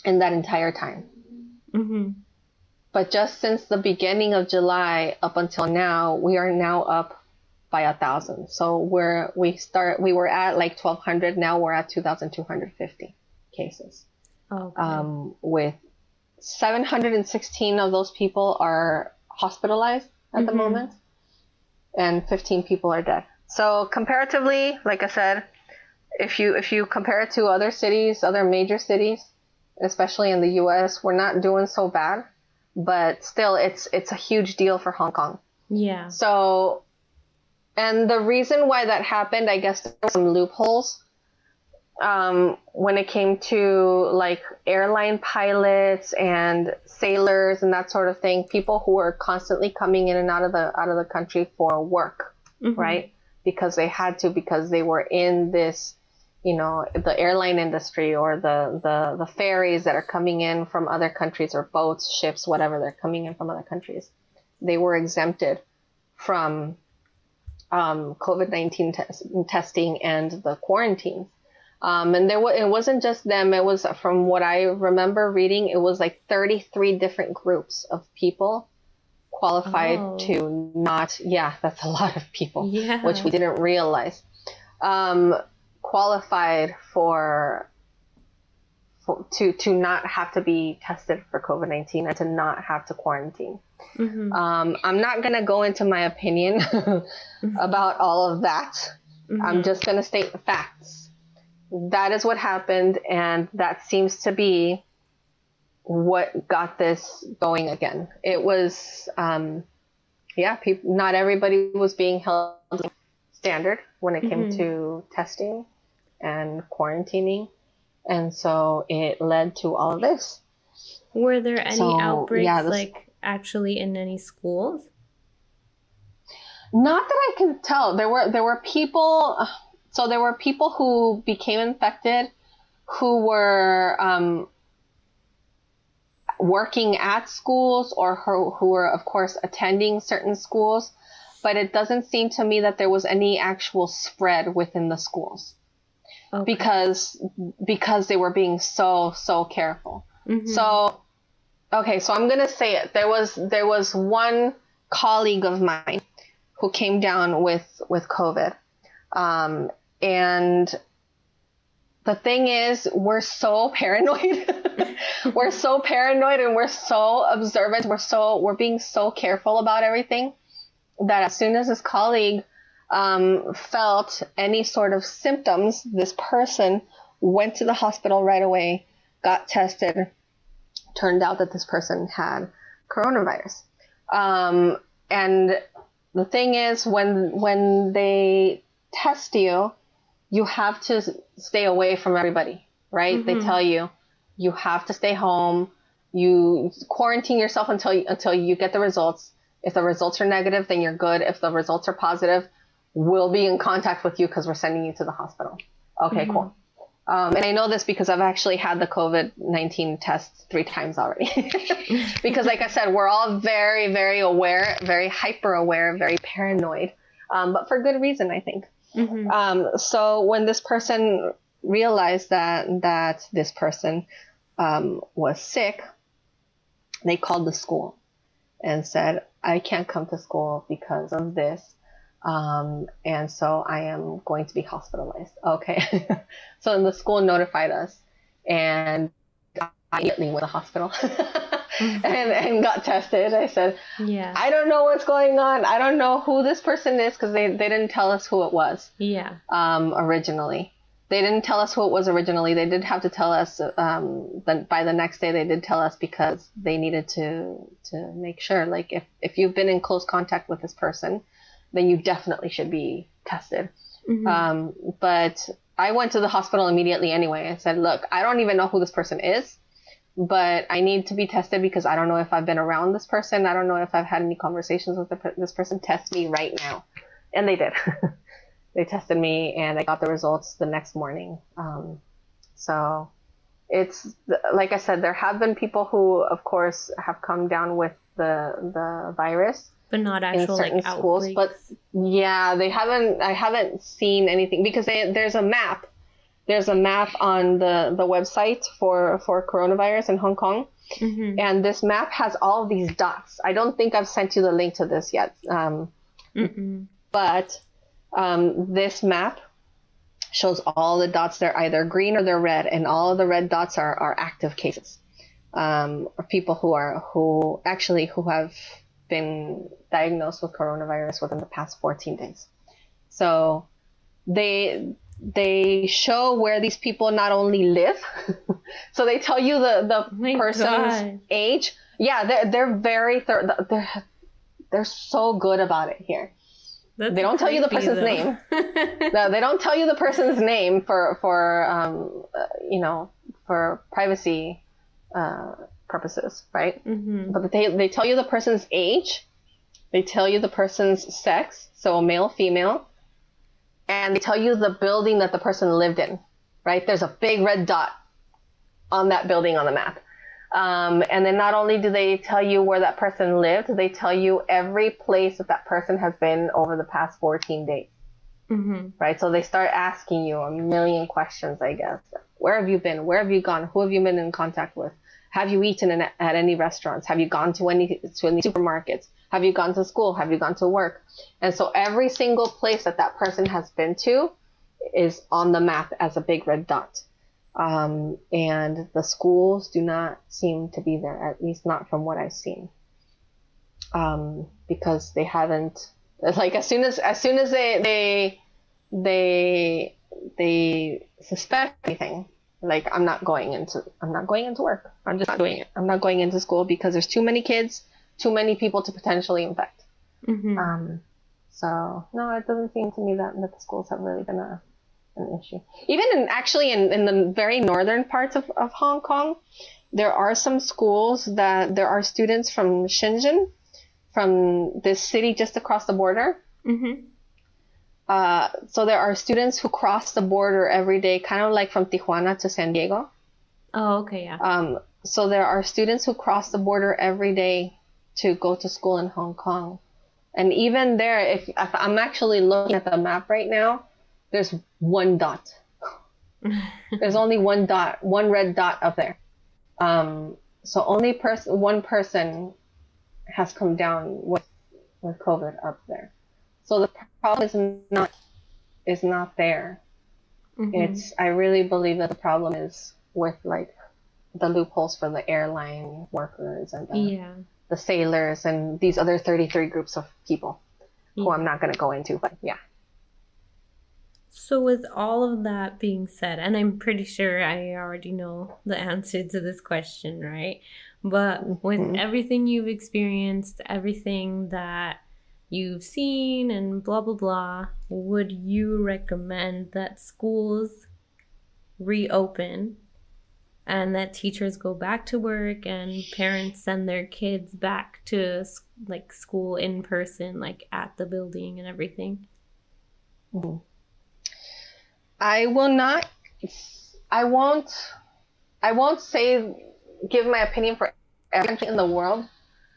S3: in that entire time.
S1: Mm-hmm.
S3: But just since the beginning of July up until now, we are now up by a thousand. So we're we start we were at like twelve hundred. Now we're at two thousand two hundred fifty cases.
S1: Okay.
S3: Um, with seven hundred and sixteen of those people are hospitalized at the
S1: Mhm.
S3: moment, and fifteen people are dead. So comparatively, like I said, if you if you compare it to other cities, other major cities, especially in the U.S., we're not doing so bad but still it's it's a huge deal for Hong Kong.
S1: yeah.
S3: So and the reason why that happened, I guess, there were some loopholes um, when it came to like airline pilots and sailors and that sort of thing. People who were constantly coming in and out of the out of the country for work,
S1: Mhm.
S3: right? Because they had to, because they were in this, you know, the airline industry or the the the ferries that are coming in from other countries or boats, ships, whatever they're coming in from other countries. They were exempted from um, COVID 19 tes- testing and the quarantines. Um, and there it wasn't just them, it was from what I remember reading, it was like 33 different groups of people qualified
S1: Oh.
S3: to not, yeah, that's a lot of people,
S1: Yeah.
S3: which we didn't realize, um, qualified for. For, to to not have to be tested for COVID nineteen and to not have to quarantine.
S1: Mhm.
S3: Um, I'm not gonna go into my opinion about all of that. I'm
S1: Mhm.
S3: just gonna state the facts. That is what happened, and that seems to be what got this going again. It was, um, yeah, peop not everybody was being held standard when it came
S1: Mhm.
S3: to testing and quarantining, and so it led to all of this.
S1: Were there any
S3: So,
S1: outbreaks
S3: yeah, this-
S1: like actually in any schools?
S3: Not that I can tell. There were there were people. So there were people who became infected, who were um, working at schools or who, who were, of course, attending certain schools. But it doesn't seem to me that there was any actual spread within the schools
S1: Okay.
S3: because because they were being so so careful.
S1: Mhm.
S3: So, okay, so I'm gonna say it. There was there was one colleague of mine who came down with with COVID, um, and the thing is, we're so paranoid. we're so paranoid and we're so observant. We're so we're being so careful about everything that as soon as this colleague um, felt any sort of symptoms, this person went to the hospital right away, got tested. Turned out that this person had coronavirus. Um, and the thing is, when when they test you, you have to stay away from everybody, right? They
S1: Mhm.
S3: tell you you have to stay home. You quarantine yourself until you, until you get the results. If the results are negative, then you're good. If the results are positive, we'll be in contact with you because we're sending you to the hospital. Okay,
S1: Mhm.
S3: cool. Um, and I know this because I've actually had the COVID 19 test three times already. because, like I said, we're all very, very aware, very hyper aware, very paranoid, um, but for good reason, I think.
S1: Mhm.
S3: Um, so when this person realized that that this person um, was sick, they called the school and said, "I can't come to school because of this, um, and so I am going to be hospitalized." Okay, so the school notified us, and I immediately went to the hospital. and, and got tested. I said,
S1: Yeah.
S3: I don't know what's going on. I don't know who this person is because they, they didn't tell us who it was
S1: yeah.
S3: um, originally. They didn't tell us who it was originally. They did have to tell us um, then by the next day. They did tell us because they needed to to make sure. Like if if you've been in close contact with this person, then you definitely should be tested.
S1: Mhm.
S3: Um, but I went to the hospital immediately anyway. I said, look, I don't even know who this person is, but I need to be tested because I don't know if I've been around this person. I don't know if I've had any conversations with the, this person. Test me right now. And they did. they tested me and I got the results the next morning. Um, so it's like I said, there have been people who, of course, have come down with the the virus
S1: but not
S3: in
S1: actual
S3: certain
S1: like
S3: schools,
S1: outbreaks.
S3: but yeah, they haven't. I haven't seen anything because they, there's a map. There's a map on the the website for for coronavirus in Hong Kong,
S1: Mhm.
S3: and this map has all these dots. I don't think I've sent you the link to this yet, um, but um, this map shows all the dots. They're either green or they're red, and all of the red dots are are active cases, um, or people who are who actually who have been diagnosed with coronavirus within the past 14 days. So they they show where these people not only live, so they tell you the the
S1: my
S3: person's
S1: God.
S3: age. Yeah, they're they're very thir- they're they're so good about it here. That's they don't tell you the person's though. name. no, they don't tell you the person's name for for um, uh, you know for privacy uh, purposes, right? Mm-hmm. But they they tell you the person's age, they tell you the person's sex, so male, female, and they tell you the building that the person lived in, right? There's a big red dot on that building on the map. Um, and then not only do they tell you where that person lived, they tell you every place that that person has been over the past 14 days. Mm-hmm. Right? So they start asking you a million questions, I guess. Where have you been? Where have you gone? Who have you been in contact with? Have you eaten in, at any restaurants? Have you gone to any to any supermarkets? Have you gone to school? Have you gone to work? And so every single place that that person has been to is on the map as a big red dot. Um, and the schools do not seem to be there, at least not from what I've seen. Um, because they haven't, like as soon as, as soon as they, they, they, they suspect anything, like I'm not going into, I'm not going into work. I'm just not doing it. I'm not going into school because there's too many kids, too many people to potentially infect. Mm-hmm. Um, so no, it doesn't seem to me that, that the schools have really been a, an issue. Even in actually in, in the very northern parts of, of Hong Kong, there are some schools that there are students from Shenzhen, from this city just across the border. Mm-hmm. Uh, so there are students who cross the border every day, kind of like from Tijuana to San Diego.
S1: Oh, okay, yeah.
S3: Um, so there are students who cross the border every day to go to school in Hong Kong. And even there, if, if I'm actually looking at the map right now, there's one dot. there's only one dot, one red dot up there. Um, so only person, one person has come down with with COVID up there. So the problem is not is not there. Mm-hmm. It's I really believe that the problem is with like the loopholes for the airline workers and the, yeah. The sailors and these other 33 groups of people yeah. who I'm not going to go into, but yeah.
S1: So, with all of that being said, and I'm pretty sure I already know the answer to this question, right? But with mm-hmm. everything you've experienced, everything that you've seen, and blah, blah, blah, would you recommend that schools reopen and that teachers go back to work and parents send their kids back to like school in person, like at the building and everything?
S3: Mm-hmm. I will not. I won't. I won't say give my opinion for every country in the world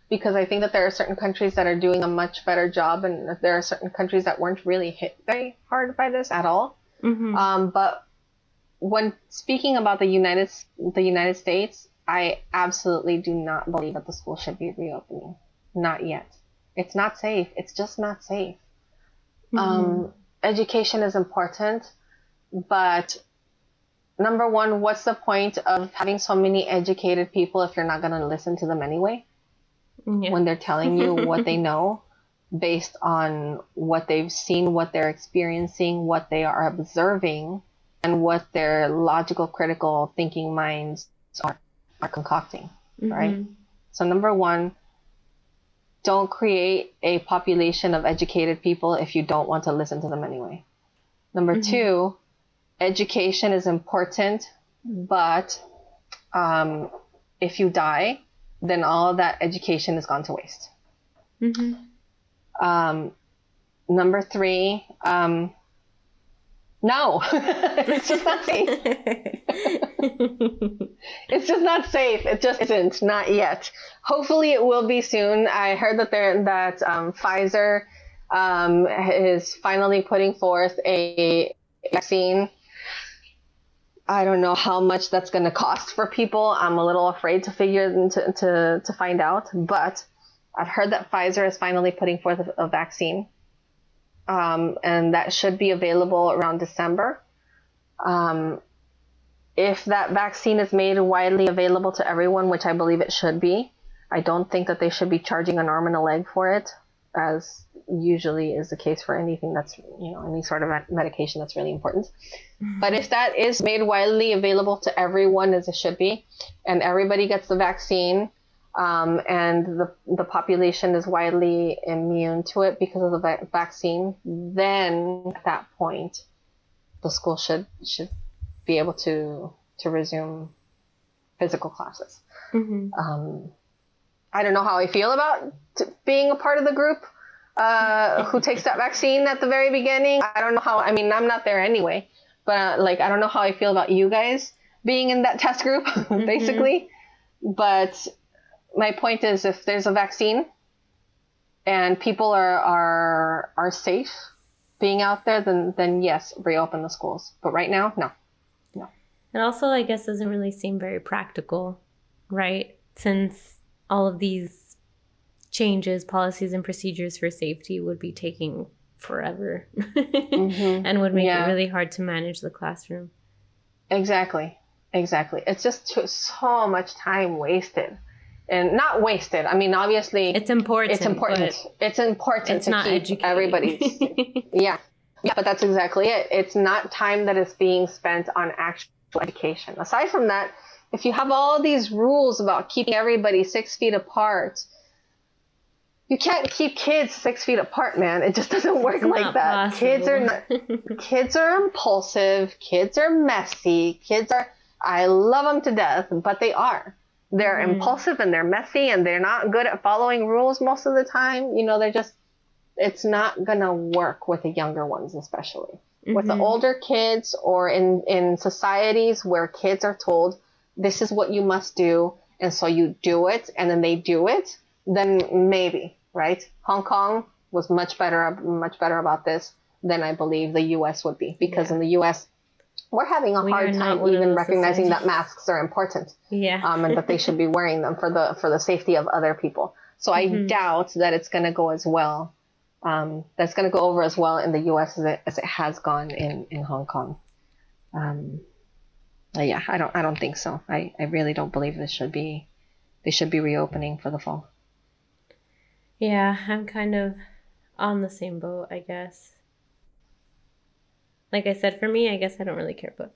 S3: because I think that there are certain countries that are doing a much better job, and there are certain countries that weren't really hit very hard by this at all. Mm-hmm. Um, but when speaking about the United the United States, I absolutely do not believe that the school should be reopening. Not yet. It's not safe. It's just not safe. Mm-hmm. Um, education is important. But number one, what's the point of having so many educated people if you're not going to listen to them anyway? Yeah. When they're telling you what they know based on what they've seen, what they're experiencing, what they are observing, and what their logical, critical thinking minds are, are concocting, mm-hmm. right? So, number one, don't create a population of educated people if you don't want to listen to them anyway. Number mm-hmm. two, education is important, but um, if you die, then all that education has gone to waste. Mm-hmm. Um, number three, um, no, it's just not safe. it's just not safe. It just isn't, not yet. Hopefully, it will be soon. I heard that there that um, Pfizer um, is finally putting forth a vaccine I don't know how much that's going to cost for people. I'm a little afraid to figure to, to, to find out, but I've heard that Pfizer is finally putting forth a, a vaccine. Um, and that should be available around December. Um, if that vaccine is made widely available to everyone, which I believe it should be, I don't think that they should be charging an arm and a leg for it, as usually is the case for anything that's, you know, any sort of medication that's really important. Mm-hmm. But if that is made widely available to everyone as it should be, and everybody gets the vaccine, um, and the, the population is widely immune to it because of the va- vaccine, then at that point, the school should should be able to to resume physical classes.
S1: Mm-hmm.
S3: Um, I don't know how I feel about t- being a part of the group uh, who takes that vaccine at the very beginning. I don't know how. I mean, I'm not there anyway, but uh, like I don't know how I feel about you guys being in that test group, basically. But my point is, if there's a vaccine and people are are are safe being out there, then then yes, reopen the schools. But right now, no. No.
S1: It also, I guess, doesn't really seem very practical, right? Since all of these changes, policies, and procedures for safety would be taking forever mm-hmm. and would make
S3: Yeah.
S1: it really hard to manage the classroom.
S3: Exactly. Exactly. It's just so much time wasted. And not wasted. I mean, obviously,
S1: It's important.
S3: it's important. It's important
S1: It's
S3: to
S1: not
S3: keep
S1: educating.
S3: everybody. yeah. Yeah, but that's exactly it. It's not time that is being spent on actual education. Aside from that, if you have all these rules about keeping everybody six feet apart, you can't keep kids six feet apart, man. It just doesn't work
S1: It's
S3: like that. Kids are not, kids are impulsive, kids are messy, kids are I love them to death, but they are. They're
S1: Mhm.
S3: impulsive and they're messy and they're not good at following rules most of the time. You know, they're just it's not gonna work with the younger ones especially. With the
S1: Mhm.
S3: older kids or in in societies where kids are told this is what you must do and so you do it and then they do it, then maybe, right? Hong Kong was much better much better about this than I believe the US would be because in the US we're having a
S1: We
S3: hard time even recognizing that masks are important
S1: Yeah.
S3: um, and that they should be wearing them for the for the safety of other people. So I
S1: Mhm.
S3: doubt that it's going to go as well. Um, that's going to go over as well in the U.S. as it, as it has gone in in Hong Kong. Um, yeah, I don't I don't think so. I, I really don't believe this should be they should be reopening for the fall.
S1: Yeah, I'm kind of on the same boat, I guess. Like I said, for me, I guess I don't really care, but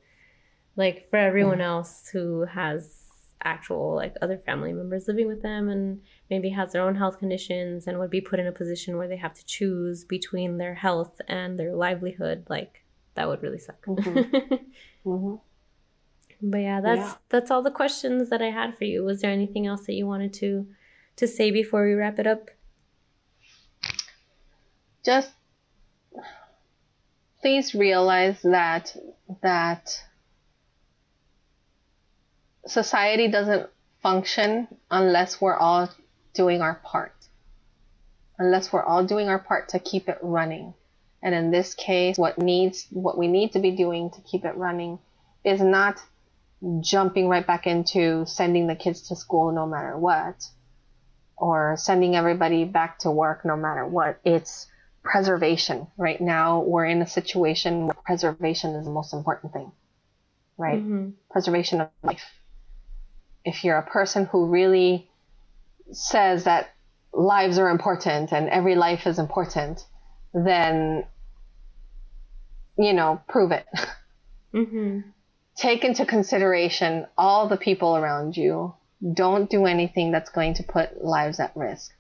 S1: like for everyone else who has actual like other family members living with them and maybe has their own health conditions and would be put in a position where they have to choose between their health and their livelihood, like that would really suck.
S3: Mm-hmm.
S1: But yeah, that's
S3: Yeah.
S1: that's all the questions that I had for you. Was there anything else that you wanted to to say before we wrap it up?
S3: Just please realize that that society doesn't function unless we're all doing our part. Unless we're all doing our part to keep it running. And in this case, what needs what we need to be doing to keep it running is not jumping right back into sending the kids to school no matter what or sending everybody back to work no matter what. It's preservation. Right now, we're in a situation where preservation is the most important thing, right?
S1: Mhm.
S3: Preservation of life. If you're a person who really says that lives are important and every life is important, then, you know, prove it.
S1: Mhm.
S3: Take into consideration all the people around you. Don't do anything that's going to put lives at risk.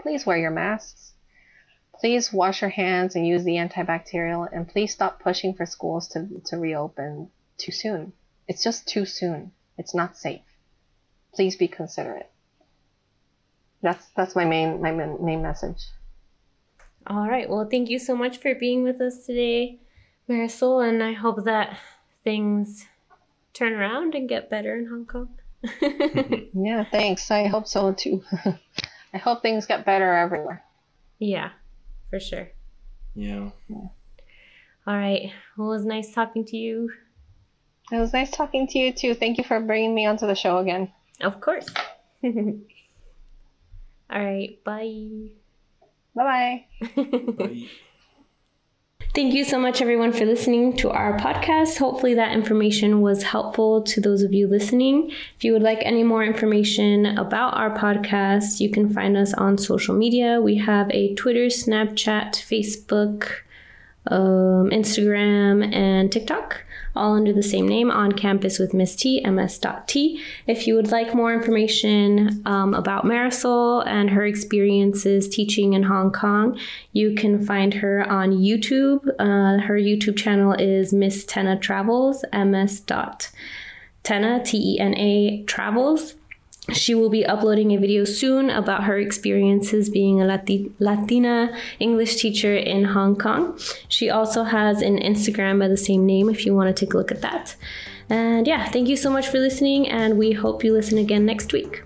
S3: Please wear your masks. Please wash your hands and use the antibacterial. And please stop pushing for schools to, to reopen too soon. It's just too soon. It's not safe. Please be considerate. That's that's my main my main main message.
S1: All right. Well, thank you so much for being with us today, Marisol, and I hope that things turn around and get better in Hong Kong.
S3: Yeah, thanks. I hope so too. I hope things get better everywhere.
S1: yeah, for sure.
S2: Yeah.
S1: All right. Well, it was nice talking to you.
S3: It was nice talking to you too. Thank you for bringing me onto the show again.
S1: Of course. All right. Bye.
S3: Bye bye.
S2: Bye.
S1: Thank you so much, everyone, for listening to our podcast. Hopefully, that information was helpful to those of you listening. If you would like any more information about our podcast, you can find us on social media. We have a Twitter, Snapchat, Facebook, um, Instagram, and TikTok. All under the same name, On Campus with Miss T, ms.t. If you would like more information um, about Marisol and her experiences teaching in Hong Kong, you can find her on YouTube. Uh, her YouTube channel is Miss Tena Travels, ms. Tena, T E N A Travels. She will be uploading a video soon about her experiences being a Lati- Latina English teacher in Hong Kong. She also has an Instagram by the same name if you want to take a look at that. And yeah, thank you so much for listening, and we hope you listen again next week.